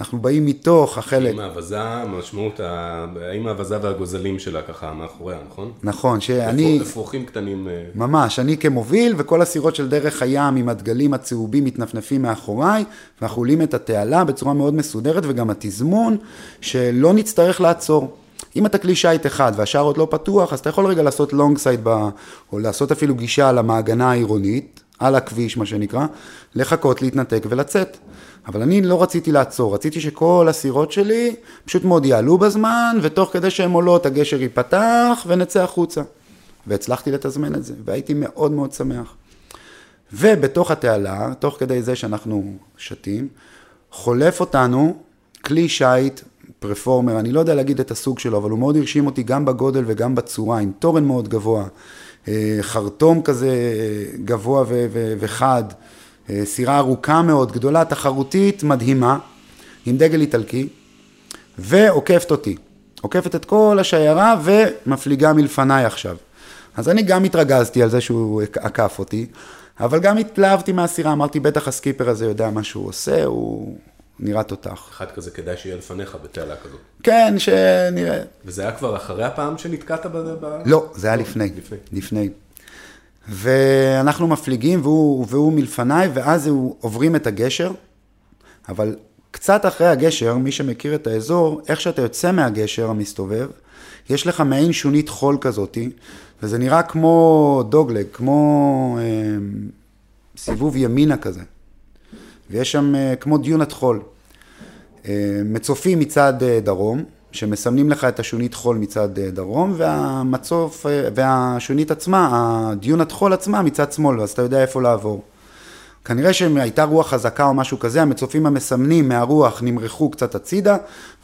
אנחנו באים מתוך החלק... אימא אווזה, משמעות האימא אווזה והגוזלים שלה ככה מאחוריה, נכון? נכון, שאני... אפרוחים קטנים. אה. ממש, אני כמוביל וכל הסירות של דרך הים עם הדגלים הצהובים מתנפנפים מאחוריי, ואנחנו עולים את התעלה בצורה מאוד מסודרת וגם התזמון שלא נצטרך לעצור. אם אתה כלי שיט אחד והשאר עוד לא פתוח, אז אתה יכול רגע לעשות long side, ב... או לעשות אפילו גישה על המעגנה העירונית, על הכביש מה שנקרא, לחכות, להתנתק ולצאת. אבל אני לא רציתי לעצור, רציתי שכל הסירות שלי פשוט מאוד יעלו בזמן, ותוך כדי שהן עולות הגשר ייפתח ונצא החוצה. והצלחתי לתזמן את זה, והייתי מאוד מאוד שמח. ובתוך התעלה, תוך כדי זה שאנחנו שתים, חולף אותנו כלי שיט פרפורמר, אני לא יודע להגיד את הסוג שלו, אבל הוא מאוד הרשים אותי גם בגודל וגם בצורה, עם תורן מאוד גבוה, אה, חרטום כזה אה, גבוה וחד, אה, סירה ארוכה מאוד, גדולה, תחרותית, מדהימה, עם דגל איטלקי, ועוקפת אותי. עוקפת את כל השיירה ומפליגה מלפניי עכשיו. אז אני גם התרגזתי על זה שהוא עקף אותי, אבל גם התלהבתי מהסירה, אמרתי, בטח הסקיפר הזה יודע מה שהוא עושה, הוא נראה תותח. אחד כזה כדאי שיהיה לפניך בתעלה כזאת. כן, שנראה. וזה היה כבר אחרי הפעם שנתקעת ב... לא, זה היה לפני. לפני. לפני. ואנחנו מפליגים והוא, והוא מלפניי, ואז הוא עוברים את הגשר, אבל קצת אחרי הגשר, מי שמכיר את האזור, איך שאתה יוצא מהגשר המסתובב, יש לך מעין שונית חול כזאתי, וזה נראה כמו דוגלג, כמו אה, סיבוב ימינה כזה. ויש שם אה, כמו דיונת חול. אה, מצופים מצד אה, דרום, שמסמנים לך את השונית חול מצד דרום, והמצוף, והשונית עצמה, הדיונת חול עצמה מצד שמאל, אז אתה יודע איפה לעבור. כנראה שאם הייתה רוח חזקה או משהו כזה, המצופים המסמנים מהרוח נמרחו קצת הצידה,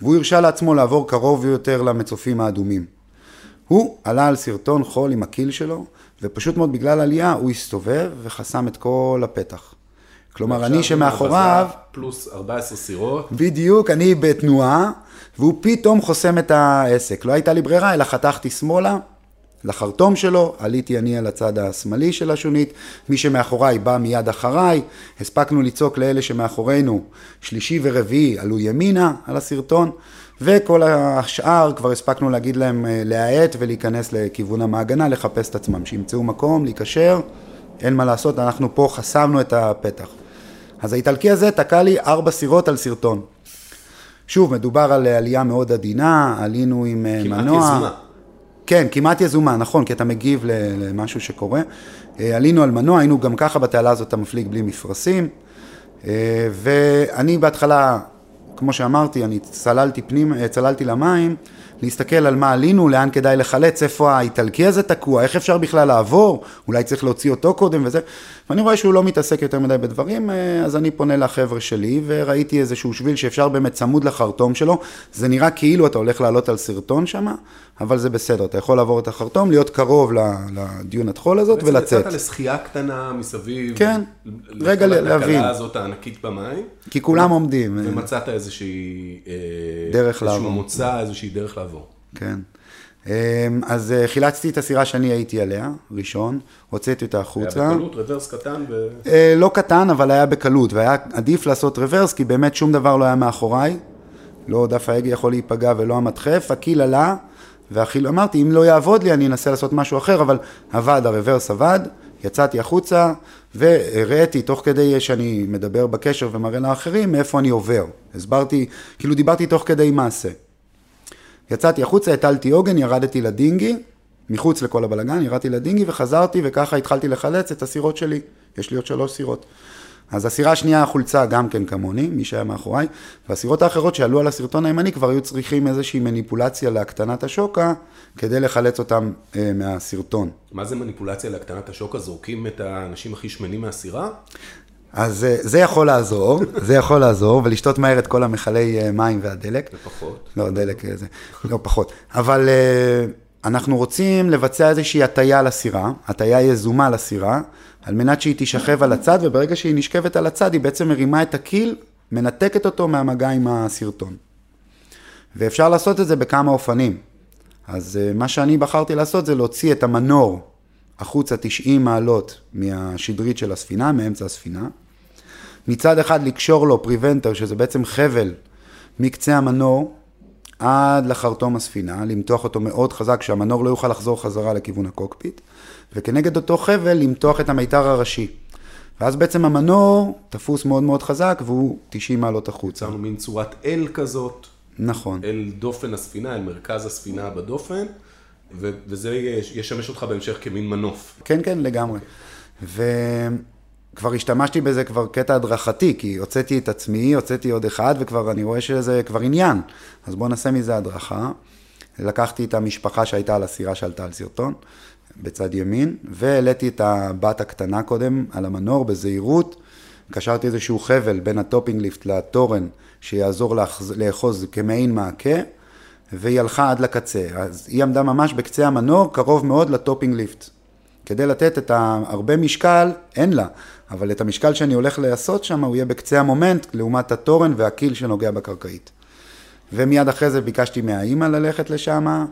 והוא הרשה לעצמו לעבור קרוב יותר למצופים האדומים. הוא עלה על סרטון חול עם הקיל שלו, ופשוט מאוד בגלל עלייה הוא הסתובב וחסם את כל הפתח. כלומר, אני שמאחוריו... פלוס 14 סירות. בדיוק, אני בתנועה, והוא פתאום חוסם את העסק. לא הייתה לי ברירה, אלא חתכתי שמאלה, לחרטום שלו, עליתי אני על הצד השמאלי של השונית, מי שמאחוריי בא מיד אחריי, הספקנו לצעוק לאלה שמאחורינו, שלישי ורביעי עלו ימינה על הסרטון, וכל השאר כבר הספקנו להגיד להם אה, להאט ולהיכנס לכיוון המעגנה, לחפש את עצמם, שימצאו מקום, להיקשר, אין מה לעשות, אנחנו פה חסמנו את הפתח. אז האיטלקי הזה תקע לי ארבע סירות על סרטון. שוב, מדובר על עלייה מאוד עדינה, עלינו עם אה, כמעט מנוע. יזומה. כן, כמעט יזומה, נכון, כי אתה מגיב למשהו שקורה. אה, עלינו על מנוע, היינו גם ככה בתעלה הזאת, אתה מפליג בלי מפרשים. אה, ואני בהתחלה, כמו שאמרתי, אני צללתי פנים, צללתי למים, להסתכל על מה עלינו, לאן כדאי לחלץ, איפה האיטלקי הזה תקוע, איך אפשר בכלל לעבור, אולי צריך להוציא אותו קודם וזה. ואני רואה שהוא לא מתעסק יותר מדי בדברים, אה, אז אני פונה לחבר'ה שלי, וראיתי איזשהו שביל שאפשר באמת צמוד לחרטום שלו. זה נראה כאילו אתה הולך לעלות על סרטון שם, אבל זה בסדר, אתה יכול לעבור את החרטום, להיות קרוב לדיונת חול הזאת בעצם ולצאת. יצאת לשחייה קטנה מסביב. כן, רגע להבין. התקלה הזאת הענקית במים. כי כולם עומדים. אה, ומצאת איזושהי... אה, דרך איזשהו לעבור. מוצא, איזושהי דרך לעבור. כן. אמ, אז אה, חילצתי את הסירה שאני הייתי עליה, ראשון, הוצאתי אותה היה החוצה. בקלות, רוורס קטן ו... אה, לא קטן, אבל היה בקלות, והיה עדיף לעשות רוורס, כי באמת שום דבר לא היה מאחוריי. לא דף ההגה יכול להיפגע ולא המדחף, הקיל עלה, והחיל, אמרתי, אם לא יעבוד לי, אני אנסה לעשות משהו אחר, אבל עבד, הרוורס עבד, יצאתי החוצה, והראיתי, תוך כדי שאני מדבר בקשר ומראה לאחרים, מאיפה אני עובר. הסברתי, כאילו דיברתי תוך כדי מעשה. יצאתי החוצה, הטלתי עוגן, ירדתי לדינגי, מחוץ לכל הבלגן, ירדתי לדינגי וחזרתי, וככה התחלתי לחלץ את הסירות שלי. יש לי עוד שלוש סירות. אז הסירה השנייה חולצה גם כן כמוני, מי שהיה מאחוריי, והסירות האחרות שעלו על הסרטון הימני כבר היו צריכים איזושהי מניפולציה להקטנת השוקה, כדי לחלץ אותם אה, מהסרטון. מה זה מניפולציה להקטנת השוקה? זורקים את האנשים הכי שמנים מהסירה? אז אה, זה יכול לעזור, זה יכול לעזור, ולשתות מהר את כל המכלי אה, מים והדלק. לפחות. לא, דלק אה, זה, לא פחות. אבל אנחנו רוצים לבצע איזושהי הטיה לסירה, הטיה יזומה לסירה, על מנת שהיא תישכב על הצד, וברגע שהיא נשכבת על הצד, היא בעצם מרימה את הקיל, מנתקת אותו מהמגע עם השרטון. ואפשר לעשות את זה בכמה אופנים. אז מה שאני בחרתי לעשות זה להוציא את המנור החוצה 90 מעלות מהשדרית של הספינה, מאמצע הספינה. מצד אחד לקשור לו preventer, שזה בעצם חבל מקצה המנור עד לחרטום הספינה, למתוח אותו מאוד חזק, שהמנור לא יוכל לחזור חזרה לכיוון הקוקפיט, וכנגד אותו חבל למתוח את המיתר הראשי. ואז בעצם המנור תפוס מאוד מאוד חזק והוא 90 מעלות החוצה. יצרנו מין צורת אל כזאת, נכון. אל דופן הספינה, אל מרכז הספינה בדופן, ו- וזה יש- ישמש אותך בהמשך כמין מנוף. כן, כן, לגמרי. וכבר השתמשתי בזה כבר קטע הדרכתי, כי הוצאתי את עצמי, הוצאתי עוד אחד, וכבר אני רואה שזה כבר עניין. אז בואו נעשה מזה הדרכה. לקחתי את המשפחה שהייתה על הסירה שעלתה על סרטון, בצד ימין, והעליתי את הבת הקטנה קודם על המנור בזהירות. קשרתי איזשהו חבל בין ה topping lift לתורן, שיעזור לאחוז כמעין מעקה. והיא הלכה עד לקצה. אז היא עמדה ממש בקצה המנור, קרוב מאוד ל topping lift. כדי לתת את הרבה משקל, אין לה, אבל את המשקל שאני הולך לעשות שם, הוא יהיה בקצה המומנט, לעומת התורן וה keel שנוגע בקרקעית. ומיד אחרי זה ביקשתי מהאימא ללכת לשם,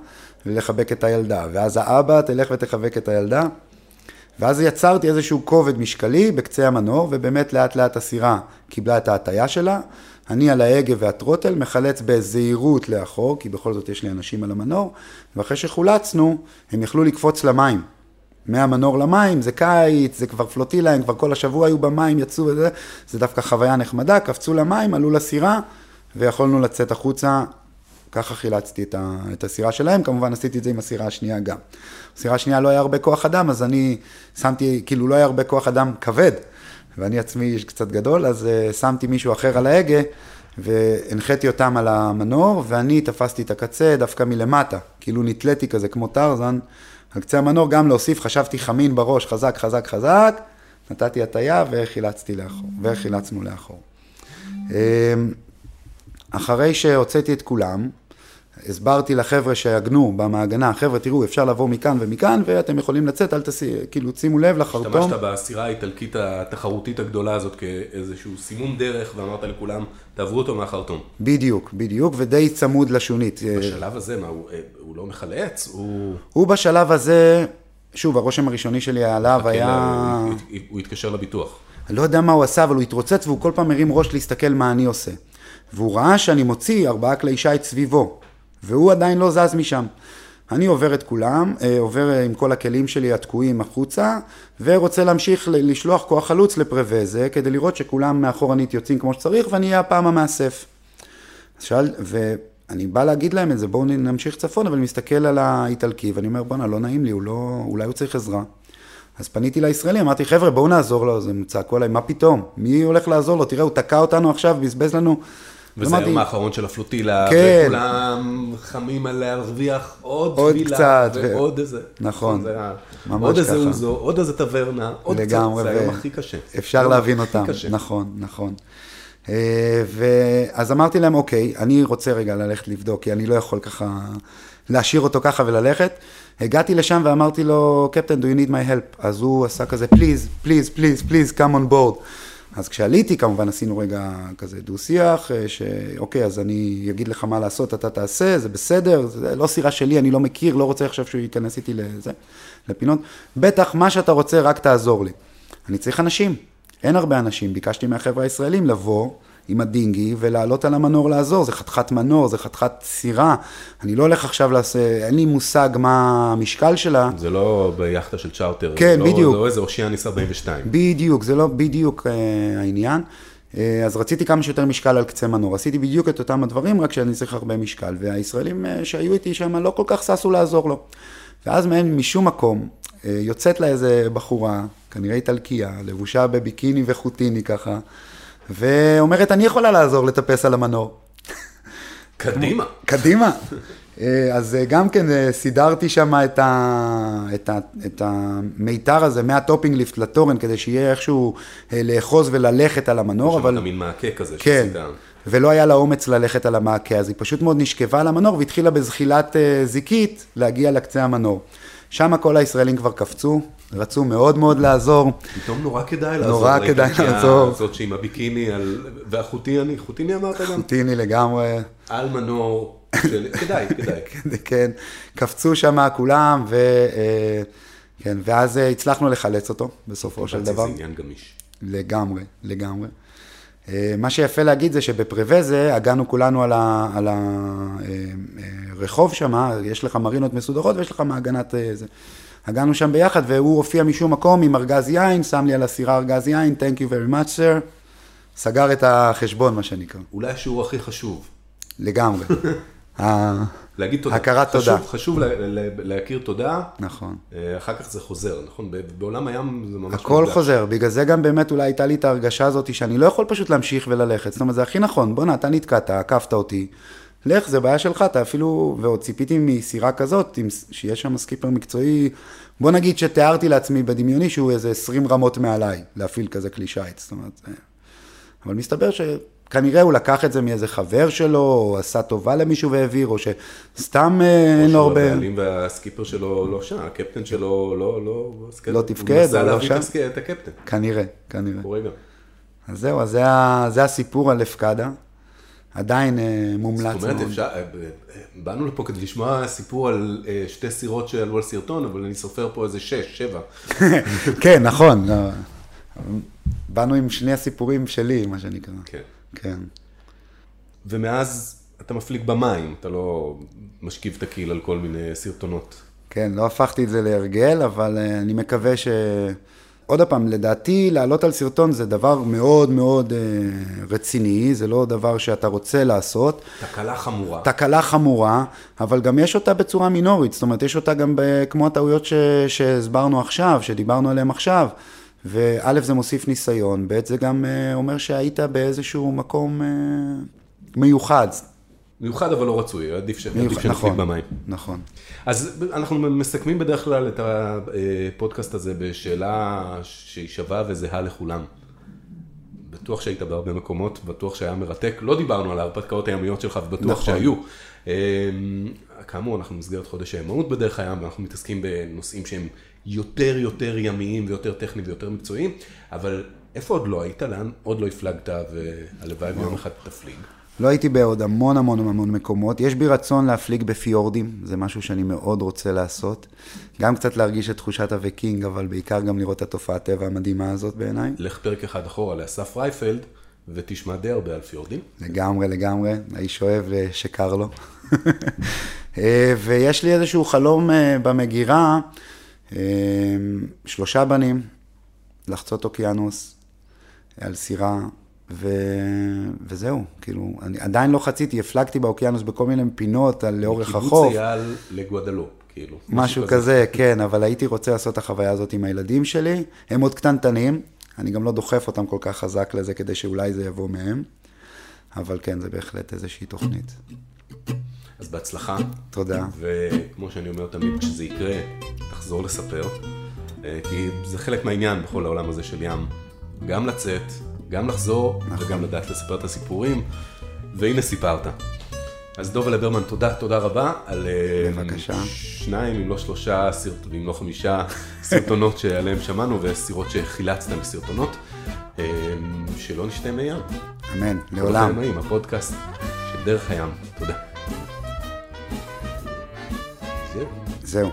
ולחבק את הילדה. ואז האבא תלך ותחבק את הילדה. ואז יצרתי איזשהו כובד משקלי בקצה המנור, ובאמת לאט לאט הסירה קיבלה את ההטייה שלה. אני על ההגה והטרוטל מחלץ בזהירות לאחור, כי בכל זאת יש לי אנשים על המנור, ואחרי שחולצנו, הם יכלו לקפוץ למים. מהמנור למים, זה קיץ, זה כבר פלוטילה, הם כבר כל השבוע היו במים, יצאו וזה, זה דווקא חוויה נחמדה, קפצו למים, עלו לסירה, ויכולנו לצאת החוצה, ככה חילצתי את, ה, את הסירה שלהם, כמובן עשיתי את זה עם הסירה השנייה גם. בסירה השנייה לא היה הרבה כוח אדם, אז אני שמתי, כאילו לא היה הרבה כוח אדם כבד, ואני עצמי איש קצת גדול, אז uh, שמתי מישהו אחר על ההגה, והנחיתי אותם על המנור, ואני תפסתי את הקצה דווקא מלמטה, כאילו נתליתי כזה כמו טרזן, על קצה המנור גם להוסיף, חשבתי חמין בראש, חזק, חזק, חזק, נתתי הטיה וחילצתי לאחור, וחילצנו לאחור. אחרי שהוצאתי את כולם, הסברתי לחבר'ה שהגנו במעגנה, חבר'ה תראו אפשר לעבור מכאן ומכאן ואתם יכולים לצאת, אל תסי, כאילו שימו לב לחרטום. השתמשת בסירה האיטלקית התחרותית הגדולה הזאת כאיזשהו סימון דרך ואמרת לכולם, תעברו אותו מהחרטום. בדיוק, בדיוק, ודי צמוד לשונית. בשלב הזה, מה, הוא, אה, הוא לא מחלץ? הוא... הוא בשלב הזה, שוב, הרושם הראשוני שלי עליו היה... הוא, הוא, הוא התקשר לביטוח. אני לא יודע מה הוא עשה, אבל הוא התרוצץ והוא כל פעם מרים ראש להסתכל מה אני עושה. והוא ראה שאני מוציא ארבעה כלי שיט סביבו, והוא עדיין לא זז משם. אני עובר את כולם, אה, עובר עם כל הכלים שלי התקועים החוצה, ורוצה להמשיך לשלוח כוח חלוץ לפרווזה, כדי לראות שכולם מאחורנית יוצאים כמו שצריך, ואני אהיה הפעם המאסף. שאל, ואני בא להגיד להם את זה, בואו נמשיך צפון, אבל מסתכל על האיטלקי, ואני אומר, בואנה, לא נעים לי, הוא לא, אולי הוא צריך עזרה. אז פניתי לישראלי, אמרתי, חבר'ה, בואו נעזור לו, אז הם צעקו עליי, מה פתאום? מי הולך לעזור לו? תראה, הוא תקע אותנו עכשיו, בזבז לנו. וזה היום האחרון של הפלוטילה, כן. וכולם חמים על להרוויח עוד עוד טבילה, קצת, ו- ועוד איזה, נכון, זה ממש עוד איזה ככה. אוזו, עוד איזה טברנה, עוד קצת, זה היום הכי קשה. אפשר להבין אותם, קשה. נכון, נכון. אה, ואז אמרתי להם, אוקיי, אני רוצה רגע ללכת לבדוק, כי אני לא יכול ככה להשאיר אותו ככה וללכת. הגעתי לשם ואמרתי לו, קפטן, do you need my help? אז הוא עשה כזה, please, please, please, please, come on board. אז כשעליתי, כמובן עשינו רגע כזה דו-שיח, אה, שאוקיי, אז אני אגיד לך מה לעשות, אתה תעשה, זה בסדר, זה לא סירה שלי, אני לא מכיר, לא רוצה עכשיו שהוא ייכנס איתי לזה, לפינות. בטח, מה שאתה רוצה, רק תעזור לי. אני צריך אנשים, אין הרבה אנשים. ביקשתי מהחבר'ה הישראלים לבוא עם הדינגי ולעלות על המנור לעזור, זה חתיכת מנור, זה חתיכת סירה. אני לא הולך עכשיו לעשות, אין לי מושג מה המשקל שלה. זה לא ביאכטה של צ'ארטר, כן, זה לא- בדיוק. זה לא איזה אושיאניס 42. בדיוק, זה לא בדיוק אה, העניין. אה, אז רציתי כמה שיותר משקל על קצה מנור. עשיתי בדיוק את אותם הדברים, רק שאני צריך הרבה משקל. והישראלים אה, שהיו איתי שם לא כל כך ששו לעזור לו. ואז מהם, משום מקום, אה, יוצאת לה איזה בחורה, כנראה איטלקייה, לבושה בביקיני וחוטיני ככה, ואומרת, אני יכולה לעזור לטפס על המנור. קדימה. קדימה. אה, אז אה, גם כן אה, סידרתי שם את, ה, את, ה, את המיתר הזה מה topping lift לתורן, כדי שיהיה איכשהו לאחוז וללכת על המנור, אבל... אבל... מין מעקה כזה כן, שעשית. ולא היה לה אומץ ללכת על המעקה, אז היא פשוט מאוד נשכבה על המנור והתחילה בזחילת זיקית להגיע לקצה המנור. שם כל הישראלים כבר קפצו, רצו מאוד מאוד לעזור. פתאום נורא כדאי לעזור. נורא כדאי לעזור. הזאת שעם הביקיני, על... והחוטיני, חוטיני אמרת גם? טיני לגמרי, על מנור, של... כדאי, כדאי. כן, כן, קפצו שם כולם, ו... אה, כן, ואז אה, הצלחנו לחלץ אותו בסופו של זה דבר. עניין גמיש. לגמרי, לגמרי. אה, מה שיפה להגיד זה שבפרווזה הגענו כולנו על הרחוב שם, יש לך מרינות מסודרות ויש לך מעגנת אה, זה. הגענו שם ביחד והוא הופיע משום מקום עם ארגז יין, שם לי על הסירה ארגז יין, Thank you very much sir. סגר את החשבון, מה שנקרא. אולי השיעור הכי חשוב. לגמרי. להגיד תודה. הכרת חשוב, תודה. חשוב לה, לה, להכיר תודה, נכון. אה, אחר כך זה חוזר, נכון? בעולם הים זה ממש... הכל מפגש. חוזר, בגלל זה גם באמת אולי הייתה לי את ההרגשה הזאת שאני לא יכול פשוט להמשיך וללכת. זאת אומרת, זה הכי נכון, בואנה, אתה נתקעת, עקפת אותי, לך, זה בעיה שלך, אתה אפילו, ועוד ציפיתי מסירה כזאת, שיש שם סקיפר מקצועי, בוא נגיד שתיארתי לעצמי בדמיוני שהוא איזה 20 רמות מעליי, להפעיל כזה כלי שיט, זאת אומרת, זה... אבל מסתבר שכנראה הוא לקח את זה מאיזה חבר שלו, או עשה טובה למישהו והעביר, או שסתם אה, אין לו או הרבה... שהבעלים והסקיפר שלו לא שם, הקפטן שלו לא... לא, לא תפקד, הוא או לא להביא? את הקפטן. כנראה, כנראה. קורה גם. אז זהו, אז זה, זה הסיפור על לפקדה. עדיין אה, מומלץ זאת אומרת, מאוד. אפשר, אה, באנו לפה כדי לשמוע סיפור על שתי סירות שעלו על סרטון, אבל אני סופר פה איזה שש, שבע. כן, נכון. לא. באנו עם שני הסיפורים שלי, מה שנקרא. כן. כן. ומאז אתה מפליג במים, אתה לא משכיב את הקיל על כל מיני סרטונות. כן, לא הפכתי את זה להרגל, אבל אה, אני מקווה ש... עוד פעם, לדעתי, לעלות על סרטון זה דבר מאוד מאוד אה, רציני, זה לא דבר שאתה רוצה לעשות. תקלה חמורה. תקלה חמורה, אבל גם יש אותה בצורה מינורית, זאת אומרת, יש אותה גם ב- כמו הטעויות ש... שהסברנו עכשיו, שדיברנו עליהן עכשיו. וא', זה מוסיף ניסיון, ב', זה גם אה, אומר שהיית באיזשהו מקום אה, מיוחד. מיוחד אבל לא רצוי, עדיף ש- עדיף מיוחד, שנפליג נכון, במים. נכון. אז אנחנו מסכמים בדרך כלל את הפודקאסט הזה בשאלה שהיא שווה וזהה לכולם. בטוח שהיית בהרבה מקומות, בטוח שהיה מרתק. לא דיברנו על ההרפתקאות הימיות שלך, ובטוח נכון. שהיו. אמ, כאמור, אנחנו במסגרת חודש הימאות בדרך הים, ואנחנו מתעסקים בנושאים שהם יותר יותר ימיים ויותר טכניים ויותר מקצועיים, אבל איפה עוד לא היית? לאן עוד לא הפלגת, והלוואי ויום אחד תפליג? לא הייתי בעוד המון המון המון מקומות. יש בי רצון להפליג בפיורדים, זה משהו שאני מאוד רוצה לעשות. גם קצת להרגיש את תחושת הוויקינג, אבל בעיקר גם לראות את התופעת הטבע המדהימה הזאת בעיניי. לך פרק אחד אחורה לאסף רייפלד, ותשמע די הרבה על פיורדים. לגמרי, לגמרי. האיש אוהב אה, שקר לו. אה, ויש לי איזשהו חלום אה, במגירה, שלושה בנים, לחצות אוקיינוס על סירה ו... וזהו, כאילו, אני עדיין לא חציתי, הפלגתי באוקיינוס בכל מיני פינות על לאורך החוף. קיבוץ אייל לגואדלופ, כאילו. משהו כזה, כן, אבל הייתי רוצה לעשות את החוויה הזאת עם הילדים שלי. הם עוד קטנטנים, אני גם לא דוחף אותם כל כך חזק לזה כדי שאולי זה יבוא מהם, אבל כן, זה בהחלט איזושהי תוכנית. אז בהצלחה. תודה. וכמו שאני אומר תמיד, כשזה יקרה, תחזור לספר, אה, כי זה חלק מהעניין בכל העולם הזה של ים. גם לצאת, גם לחזור, נכון. וגם לדעת לספר את הסיפורים, והנה סיפרת. אז דובה לברמן, תודה, תודה רבה על אה, בבקשה. שניים, אם לא שלושה, סרט... אם לא חמישה סרטונות שעליהם שמענו, וסירות שחילצת מסרטונות. אה, שלא נשתה מי ים. אמן, לעולם. הפודקאסט של דרך הים. תודה. זהו.